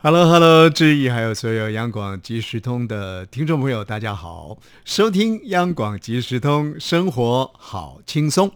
Hello，Hello，志毅，还有所有央广即时通的听众朋友，大家好，收听央广即时通，生活好轻松。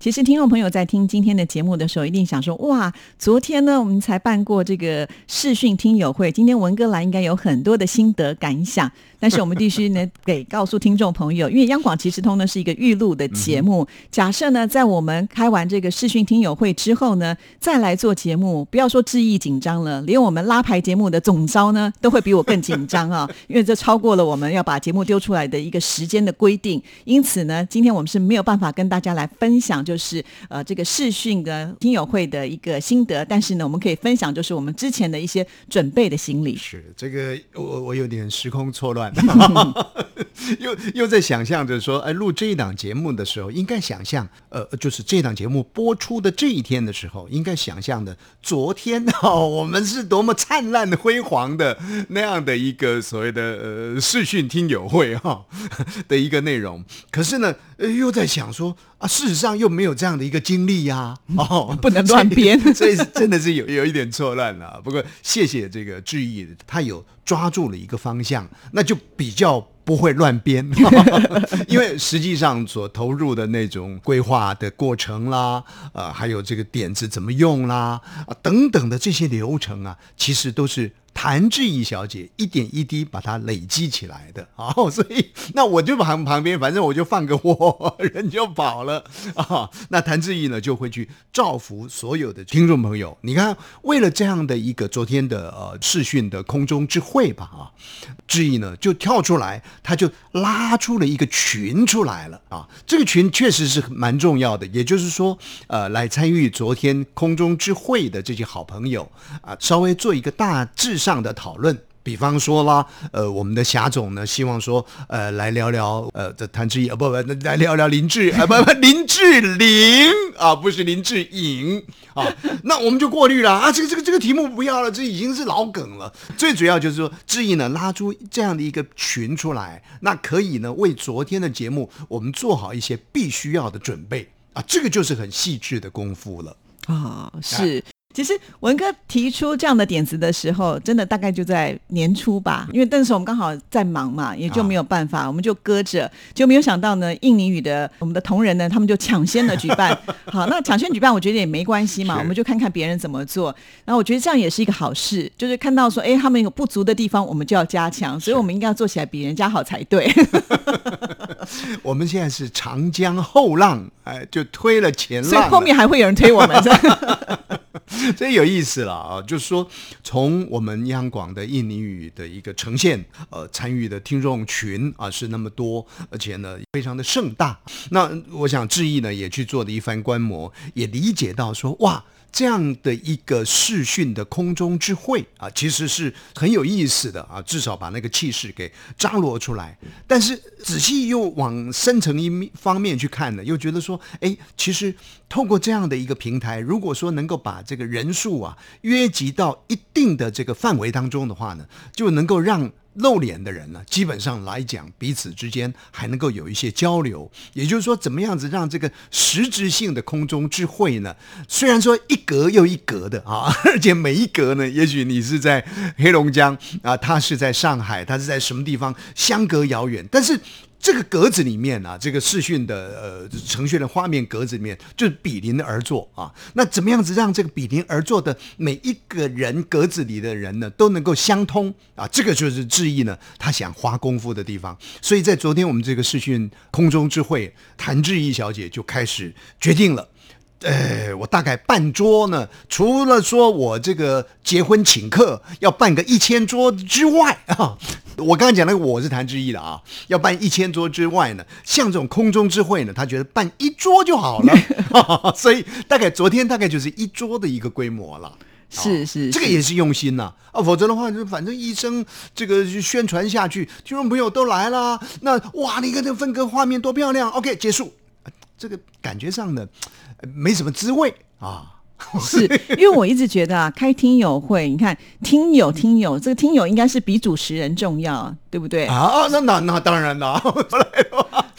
其实听众朋友在听今天的节目的时候，一定想说：哇，昨天呢，我们才办过这个视讯听友会，今天文哥来应该有很多的心得感想。但是我们必须呢，给告诉听众朋友，因为央广其实通呢是一个预录的节目。假设呢，在我们开完这个视讯听友会之后呢，再来做节目，不要说志意紧张了，连我们拉排节目的总招呢，都会比我更紧张啊，因为这超过了我们要把节目丢出来的一个时间的规定。因此呢，今天我们是没有办法跟大家来分享。就是呃，这个视讯的听友会的一个心得，但是呢，我们可以分享，就是我们之前的一些准备的心理。是这个，我我有点时空错乱，又又在想象着说，哎，录这一档节目的时候，应该想象，呃，就是这档节目播出的这一天的时候，应该想象的昨天哦，我们是多么灿烂辉煌的那样的一个所谓的呃视讯听友会哈 的一个内容。可是呢，又在想说。啊，事实上又没有这样的一个经历呀，哦，不能乱编，所以真的是有有一点错乱了。不过谢谢这个志毅，他有抓住了一个方向，那就比较不会乱编，因为实际上所投入的那种规划的过程啦，呃，还有这个点子怎么用啦，啊等等的这些流程啊，其实都是。谭志毅小姐一点一滴把它累积起来的，哦，所以那我就旁旁边，反正我就放个货，人就跑了啊。那谭志毅呢就会去造福所有的听众朋友。你看，为了这样的一个昨天的呃视讯的空中之会吧啊，志毅呢就跳出来，他就拉出了一个群出来了啊。这个群确实是蛮重要的，也就是说，呃，来参与昨天空中之会的这些好朋友啊，稍微做一个大致。上的讨论，比方说啦，呃，我们的霞总呢，希望说，呃，来聊聊，呃，这谭志毅啊，不不，来聊聊林志 啊，不不，林志玲啊，不是林志颖啊，那我们就过滤了啊，这个这个这个题目不要了，这已经是老梗了。最主要就是说，志毅呢拉出这样的一个群出来，那可以呢为昨天的节目我们做好一些必须要的准备啊，这个就是很细致的功夫了啊，是。其实文哥提出这样的点子的时候，真的大概就在年初吧，因为那时候我们刚好在忙嘛，也就没有办法，我们就搁着，就没有想到呢，印尼语的我们的同仁呢，他们就抢先的举办。好，那抢先举办，我觉得也没关系嘛，我们就看看别人怎么做。然后我觉得这样也是一个好事，就是看到说，哎，他们有不足的地方，我们就要加强，所以我们应该要做起来比人家好才对。我们现在是长江后浪，哎，就推了前浪，所以后面还会有人推我们。这有意思了啊！就是说，从我们央广的印尼语的一个呈现，呃，参与的听众群啊是那么多，而且呢非常的盛大。那我想志毅呢也去做了一番观摩，也理解到说，哇。这样的一个视讯的空中之会啊，其实是很有意思的啊，至少把那个气势给张罗出来。但是仔细又往深层一方面去看呢，又觉得说，哎，其实透过这样的一个平台，如果说能够把这个人数啊约集到一定的这个范围当中的话呢，就能够让。露脸的人呢，基本上来讲，彼此之间还能够有一些交流。也就是说，怎么样子让这个实质性的空中智慧呢？虽然说一格又一格的啊，而且每一格呢，也许你是在黑龙江啊，他是在上海，他是在什么地方，相隔遥远，但是。这个格子里面啊，这个视讯的呃程序的画面格子里面，就是比邻而坐啊。那怎么样子让这个比邻而坐的每一个人格子里的人呢，都能够相通啊？这个就是志毅呢，他想花功夫的地方。所以在昨天我们这个视讯空中之会，谭志毅小姐就开始决定了。呃，我大概办桌呢，除了说我这个结婚请客要办个一千桌之外啊，我刚才讲那个我是谭志毅了啊，要办一千桌之外呢，像这种空中之会呢，他觉得办一桌就好了，所以大概昨天大概就是一桌的一个规模了。是是，这个也是用心呐啊，否则的话，就反正医生这个宣传下去，听众朋友都来啦，那哇，你看这分割画面多漂亮，OK，结束，这个感觉上呢，没什么滋味啊。是因为我一直觉得啊，开听友会，你看听友听友，这个听友应该是比主持人重要，对不对？啊，那那那当然了，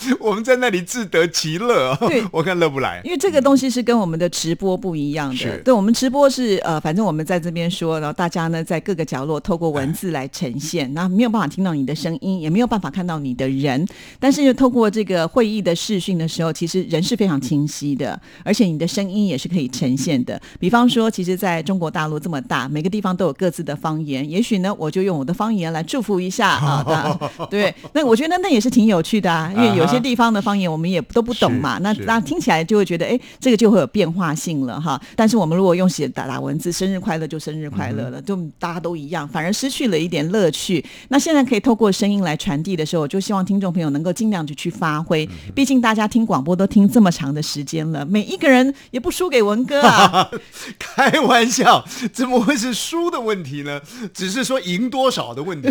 我们在那里自得其乐。对，我看乐不来，因为这个东西是跟我们的直播不一样的。对，我们直播是呃，反正我们在这边说，然后大家呢在各个角落透过文字来呈现，那没有办法听到你的声音，也没有办法看到你的人。但是透过这个会议的视讯的时候，其实人是非常清晰的，而且你的声音也是可以呈现的。比方说，其实在中国大陆这么大，每个地方都有各自的方言。也许呢，我就用我的方言来祝福一下啊。对，那我觉得那也是挺有趣的啊，因为有些地方的方言我们也都不懂嘛。那那听起来就会觉得，哎，这个就会有变化性了哈。但是我们如果用写打打文字，生日快乐就生日快乐了，就大家都一样，反而失去了一点乐趣。那现在可以透过声音来传递的时候，我就希望听众朋友能够尽量的去发挥。毕竟大家听广播都听这么长的时间了，每一个人也不输给文哥啊。开玩笑，怎么会是输的问题呢？只是说赢多少的问题。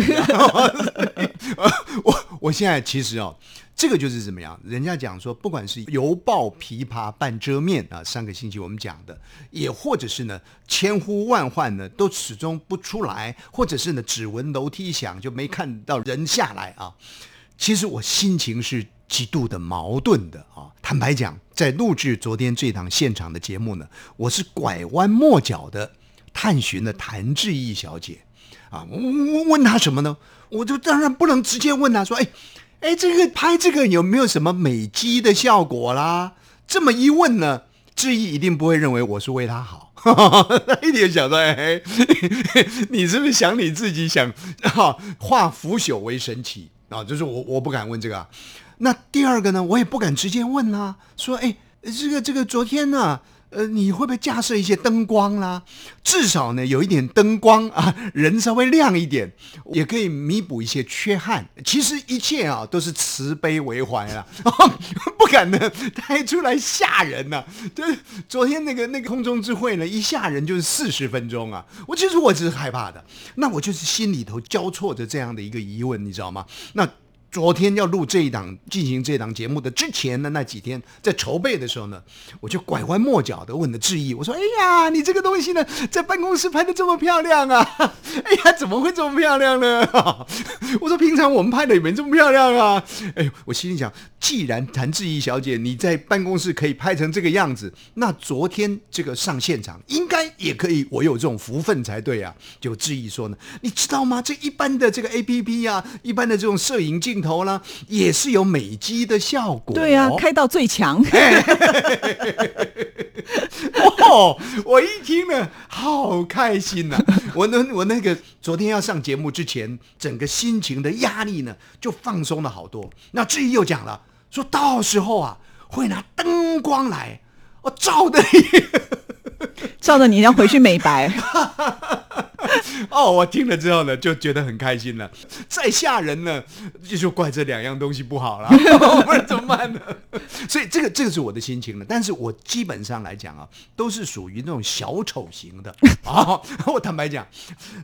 我 现在其实哦，这个就是怎么样？人家讲说，不管是犹抱琵琶半遮面啊，上个星期我们讲的，也或者是呢，千呼万唤呢，都始终不出来，或者是呢，只闻楼梯响，就没看到人下来啊。其实我心情是。极度的矛盾的啊！坦白讲，在录制昨天这档现场的节目呢，我是拐弯抹角的探寻了谭志毅小姐啊。我我问她什么呢？我就当然不能直接问他说：“哎哎，这个拍这个有没有什么美肌的效果啦？”这么一问呢，志毅一定不会认为我是为他好，他 一点想说：“哎，你是不是想你自己想哈化腐朽为神奇啊？”就是我我不敢问这个啊。那第二个呢，我也不敢直接问啦，说，哎，这个这个昨天呢，呃，你会不会架设一些灯光啦？至少呢，有一点灯光啊，人稍微亮一点，也可以弥补一些缺憾。其实一切啊，都是慈悲为怀啦，不敢呢抬出来吓人呐。对，昨天那个那个空中之会呢，一吓人就是四十分钟啊。我其实我只是害怕的，那我就是心里头交错着这样的一个疑问，你知道吗？那。昨天要录这一档进行这档节目的之前的那几天，在筹备的时候呢，我就拐弯抹角的问了志毅，我说：“哎呀，你这个东西呢，在办公室拍的这么漂亮啊！哎呀，怎么会这么漂亮呢？” 我说：“平常我们拍的也没这么漂亮啊！” 哎，我心里想，既然谭志毅小姐你在办公室可以拍成这个样子，那昨天这个上现场应该也可以，我有这种福分才对啊！就志毅说呢，你知道吗？这一般的这个 A P P 啊，一般的这种摄影镜。头呢也是有美肌的效果，对呀，开到最强。哦，我一听呢，好开心呐！我那我那个昨天要上节目之前，整个心情的压力呢就放松了好多。那至于又讲了，说到时候啊会拿灯光来，我照的你，照的你要回去美白。哦，我听了之后呢，就觉得很开心了。再吓人呢，就就怪这两样东西不好了，不然怎么办呢？所以这个这个是我的心情了。但是我基本上来讲啊，都是属于那种小丑型的啊。我坦白讲，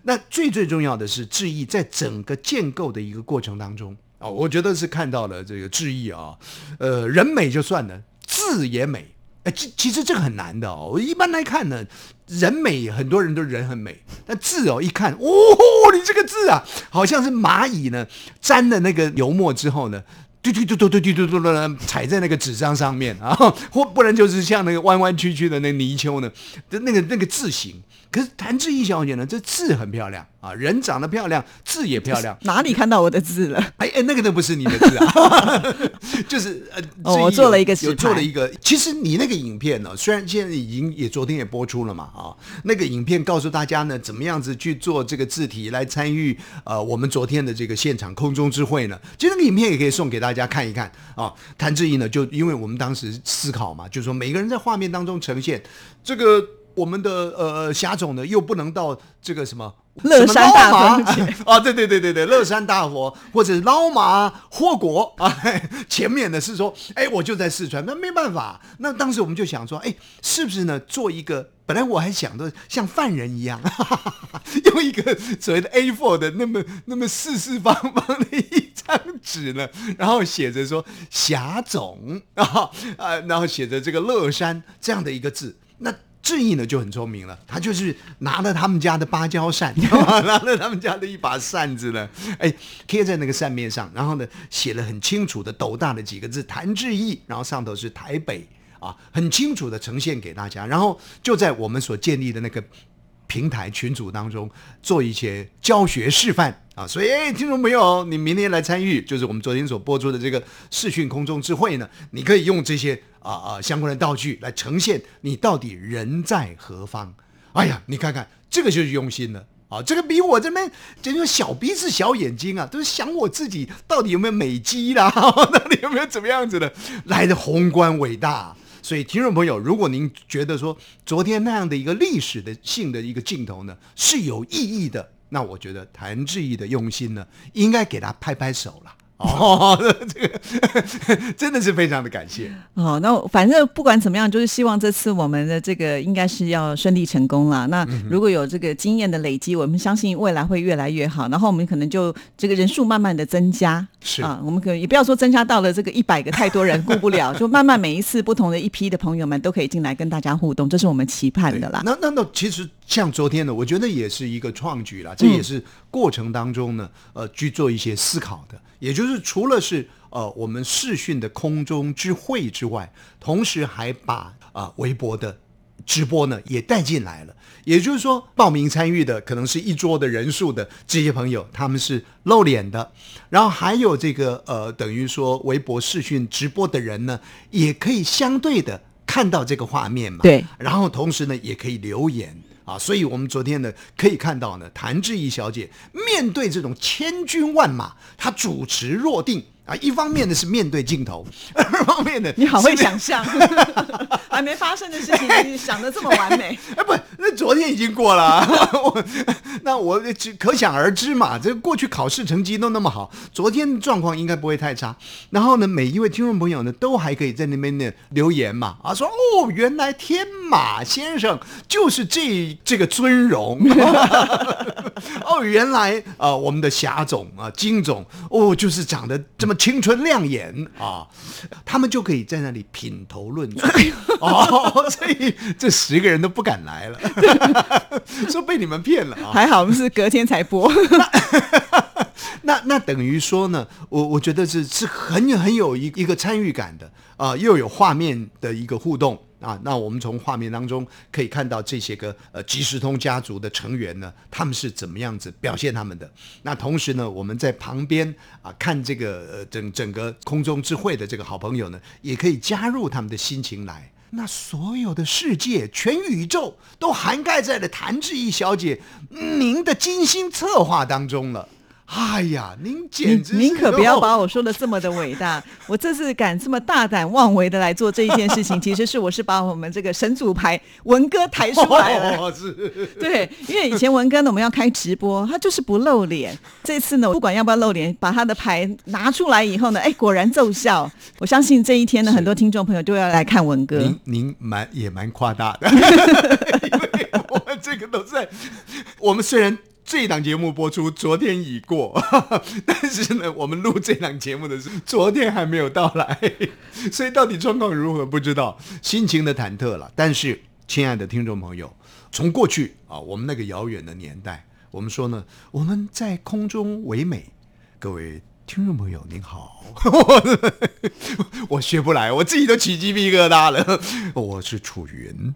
那最最重要的是志毅在整个建构的一个过程当中啊，我觉得是看到了这个志毅啊，呃，人美就算了，字也美。哎，其其实这个很难的哦。一般来看呢。人美，很多人都人很美，但字哦，一看，哦，你这个字啊，好像是蚂蚁呢沾了那个油墨之后呢，嘟嘟嘟嘟嘟嘟嘟嘟踩在那个纸张上面啊，或不然就是像那个弯弯曲曲的那泥鳅呢的那个那个字形。可是谭志毅小姐呢，这字很漂亮啊，人长得漂亮，字也漂亮。哪里看到我的字了？哎哎，那个都不是你的字啊，就是呃，我做了一个，有做了一个。其实你那个影片呢，虽然现在已经也昨天也播出了嘛啊，那个影片告诉大家呢，怎么样子去做这个字体来参与呃我们昨天的这个现场空中之会呢？其实那个影片也可以送给大家看一看啊。谭志毅呢，就因为我们当时思考嘛，就是说每个人在画面当中呈现这个。我们的呃霞总呢，又不能到这个什么乐山大捞马风节 啊，对对对对对，乐山大佛或者捞马祸国啊，嘿前面呢是说，哎，我就在四川，那没办法，那当时我们就想说，哎，是不是呢，做一个。本来我还想着像犯人一样，用一个所谓的 A4 的那么那么四四方方的一张纸呢，然后写着说霞总啊 啊，然后写着这个乐山这样的一个字，那。志毅呢就很聪明了，他就是拿了他们家的芭蕉扇，拿了他们家的一把扇子呢，哎，贴在那个扇面上，然后呢写了很清楚的斗大的几个字“谭志毅”，然后上头是台北啊，很清楚的呈现给大家，然后就在我们所建立的那个平台群组当中做一些教学示范啊，所以哎，听众朋友，你明天来参与，就是我们昨天所播出的这个视讯空中智慧呢，你可以用这些啊啊相关的道具来呈现你到底人在何方。哎呀，你看看这个就是用心了。啊，这个比我这边这种小鼻子小眼睛啊，都是想我自己到底有没有美肌啦，到底有没有怎么样子的来的宏观伟大。所以，听众朋友，如果您觉得说昨天那样的一个历史的性的一个镜头呢是有意义的，那我觉得谭志毅的用心呢，应该给他拍拍手了。哦，这个真的是非常的感谢。哦，那反正不管怎么样，就是希望这次我们的这个应该是要顺利成功了。那如果有这个经验的累积，我们相信未来会越来越好。然后我们可能就这个人数慢慢的增加，是啊，我们可能也不要说增加到了这个一百个太多人 顾不了，就慢慢每一次不同的一批的朋友们都可以进来跟大家互动，这是我们期盼的啦。那那那其实像昨天呢，我觉得也是一个创举啦，这也是过程当中呢，呃，去做一些思考的。也就是除了是呃我们视讯的空中之会之外，同时还把啊微博的直播呢也带进来了。也就是说，报名参与的可能是一桌的人数的这些朋友，他们是露脸的。然后还有这个呃，等于说微博视讯直播的人呢，也可以相对的看到这个画面嘛。对。然后同时呢，也可以留言。啊，所以我们昨天呢可以看到呢，谭志毅小姐面对这种千军万马，她主持若定啊。一方面呢是面对镜头，二方面呢你好会想象，还没发生的事情，你想的这么完美。哎，不，那昨天已经过了，我那我可想而知嘛。这过去考试成绩都那么好，昨天状况应该不会太差。然后呢，每一位听众朋友呢都还可以在那边呢留言嘛，啊，说哦，原来天马先生就是这这个尊荣。哦，原来啊，我们的霞总啊，金总哦，就是长得这么青春亮眼。啊，他们就可以在那里品头论足。哦，所以这十个人都不敢来了，说被你们骗了。啊。还好我们是隔天才播，那 那等于说呢，我我觉得是是很有很有一一个参与感的啊、又有画面的一个互动啊。那我们从画面当中可以看到这些个呃即时通家族的成员呢，他们是怎么样子表现他们的。那同时呢，我们在旁边啊看这个呃整整个空中智慧的这个好朋友呢，也可以加入他们的心情来。那所有的世界、全宇宙都涵盖在了谭志毅小姐您的精心策划当中了。哎呀，您简直您可不要哦把我说的这么的伟大。我这次敢这么大胆妄为的来做这一件事情，其实是我是把我们这个神主牌文哥抬出来了。哦，是对，因为以前文哥呢，我们要开直播，他就是不露脸。这次呢，不管要不要露脸，把他的牌拿出来以后呢，哎，果然奏效。我相信这一天呢，很多听众朋友都要来看文哥。您您蛮也蛮夸大的，因为我们这个都在，我们虽然。这档节目播出昨天已过，但是呢，我们录这档节目的是昨天还没有到来，所以到底状况如何不知道，心情的忐忑了。但是，亲爱的听众朋友，从过去啊，我们那个遥远的年代，我们说呢，我们在空中唯美，各位听众朋友您好，我学不来，我自己都起鸡皮疙瘩了。我是楚云，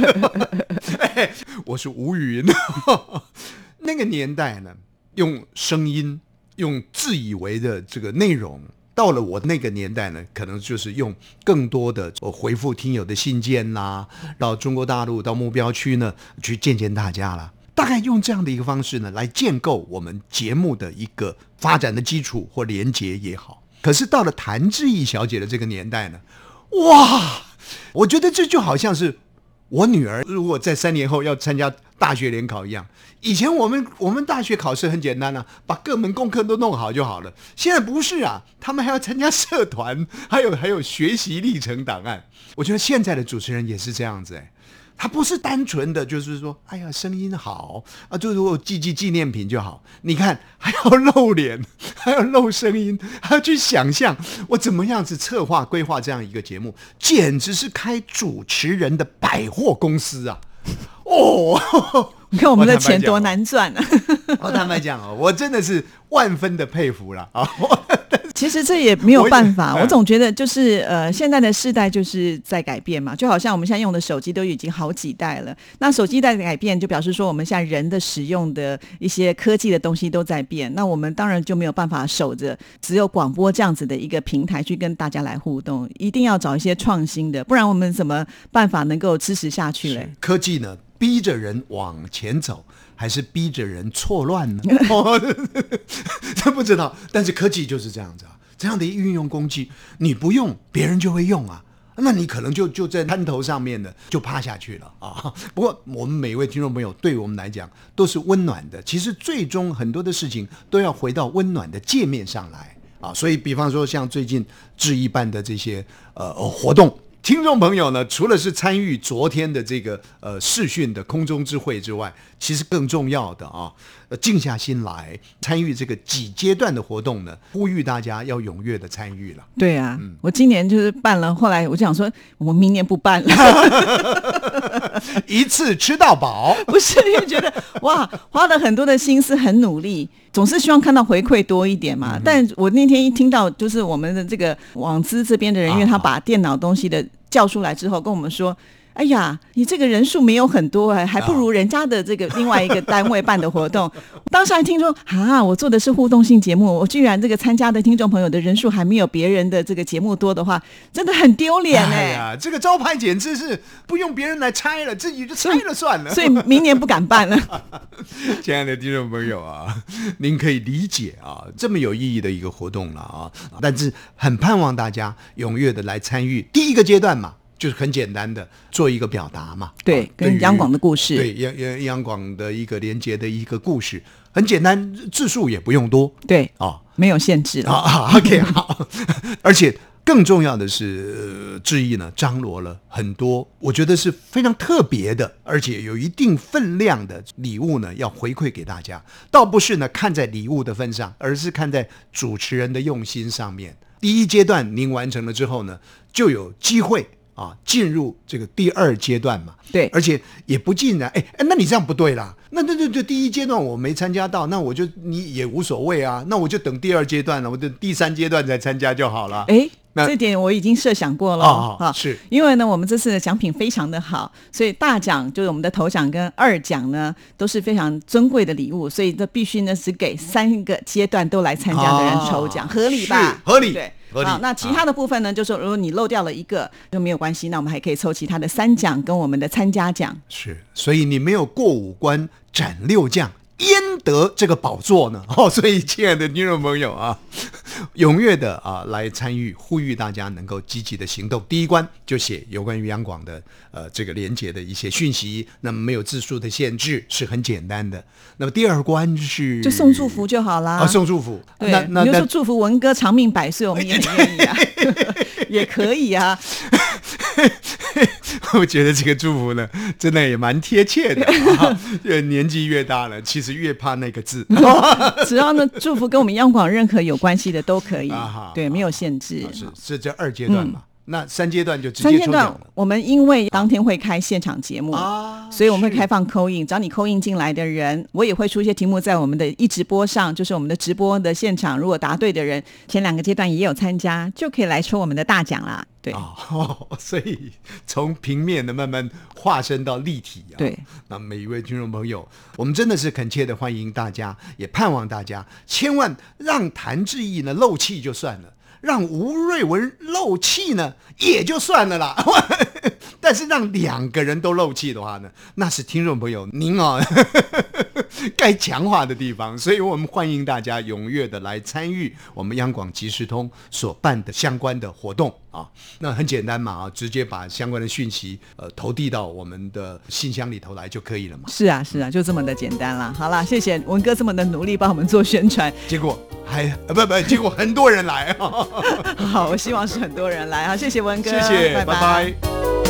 我是吴云。那个年代呢，用声音，用自以为的这个内容。到了我那个年代呢，可能就是用更多的我回复听友的信件啦，到中国大陆到目标区呢去见见大家啦。大概用这样的一个方式呢，来建构我们节目的一个发展的基础或连接也好。可是到了谭志毅小姐的这个年代呢，哇，我觉得这就好像是我女儿如果在三年后要参加大学联考一样，以前我们我们大学考试很简单啊，把各门功课都弄好就好了。现在不是啊，他们还要参加社团，还有还有学习历程档案。我觉得现在的主持人也是这样子哎。他不是单纯的，就是说，哎呀，声音好啊，就是我寄寄纪念品就好。你看，还要露脸，还要露声音，还要去想象我怎么样子策划规划这样一个节目，简直是开主持人的百货公司啊！哦，你看我们的钱多难赚啊！我坦白讲哦，我真的是万分的佩服了啊！其实这也没有办法，我总觉得就是呃，现在的世代就是在改变嘛，就好像我们现在用的手机都已经好几代了。那手机在改变，就表示说我们现在人的使用的一些科技的东西都在变。那我们当然就没有办法守着只有广播这样子的一个平台去跟大家来互动，一定要找一些创新的，不然我们怎么办法能够支持下去嘞？科技呢，逼着人往前走。还是逼着人错乱呢？真不知道。但是科技就是这样子啊，这样的运用工具，你不用，别人就会用啊。那你可能就就在滩头上面的就趴下去了啊。不过我们每位听众朋友，对我们来讲都是温暖的。其实最终很多的事情都要回到温暖的界面上来啊。所以，比方说像最近智易办的这些呃活动。听众朋友呢，除了是参与昨天的这个呃视讯的空中之会之外，其实更重要的啊，呃，静下心来参与这个几阶段的活动呢，呼吁大家要踊跃的参与了。对啊，我今年就是办了，后来我就想说，我明年不办了，一次吃到饱。不是因为觉得哇，花了很多的心思，很努力。总是希望看到回馈多一点嘛，但我那天一听到，就是我们的这个网资这边的人，因为他把电脑东西的叫出来之后，跟我们说。哎呀，你这个人数没有很多哎，还不如人家的这个另外一个单位办的活动。当时还听说啊，我做的是互动性节目，我居然这个参加的听众朋友的人数还没有别人的这个节目多的话，真的很丢脸哎呀！这个招牌简直是不用别人来拆了，自己就拆了算了。所以明年不敢办了。亲爱的听众朋友啊，您可以理解啊，这么有意义的一个活动了啊，但是很盼望大家踊跃的来参与第一个阶段嘛。就是很简单的做一个表达嘛，对，跟央广的故事，对央央央广的一个连接的一个故事，很简单，字数也不用多，对，哦，没有限制啊，OK，好，而且更重要的是，志毅呢张罗了很多，我觉得是非常特别的，而且有一定分量的礼物呢，要回馈给大家，倒不是呢看在礼物的份上，而是看在主持人的用心上面。第一阶段您完成了之后呢，就有机会。啊，进入这个第二阶段嘛，对，而且也不尽然，哎哎，那你这样不对啦，那那那这第一阶段我没参加到，那我就你也无所谓啊，那我就等第二阶段了，我等第三阶段再参加就好了。哎，这点我已经设想过了啊，是因为呢，我们这次的奖品非常的好，所以大奖就是我们的头奖跟二奖呢都是非常尊贵的礼物，所以这必须呢是给三个阶段都来参加的人抽奖，合理吧？合理，对。好，那其他的部分呢？就是如果你漏掉了一个就没有关系，那我们还可以抽其他的三奖跟我们的参加奖。是，所以你没有过五关斩六将。焉得这个宝座呢？哦，所以亲爱的听众朋友啊，踊跃的啊来参与，呼吁大家能够积极的行动。第一关就写有关于杨广的呃这个连接的一些讯息，那么没有字数的限制，是很简单的。那么第二关是就送祝福就好啦。啊，送祝福。对，那你就说祝福文哥长命百岁，我们 也很愿意啊，也可以啊。我觉得这个祝福呢，真的也蛮贴切的。越年纪越大了，其实越怕那个字。只要呢，祝福跟我们央广任何有关系的都可以，对，没有限制。是是这二阶段嘛？那三阶段就三阶段，我们因为当天会开现场节目啊，所以我们会开放扣印，只要你扣印进来的人，我也会出一些题目在我们的一直播上，就是我们的直播的现场，如果答对的人，前两个阶段也有参加，就可以来抽我们的大奖啦。对哦，所以从平面的慢慢化身到立体啊。对，那每一位听众朋友，我们真的是恳切的欢迎大家，也盼望大家千万让谭志毅呢漏气就算了。让吴瑞文漏气呢，也就算了啦。但是让两个人都漏气的话呢，那是听众朋友您哦 该强化的地方。所以我们欢迎大家踊跃的来参与我们央广即时通所办的相关的活动。啊。那很简单嘛啊，直接把相关的讯息呃投递到我们的信箱里头来就可以了嘛。是啊，是啊，就这么的简单了。好了，谢谢文哥这么的努力帮我们做宣传。结果还呃不不，结果很多人来。好，我希望是很多人来啊！谢谢文哥，谢谢，拜拜拜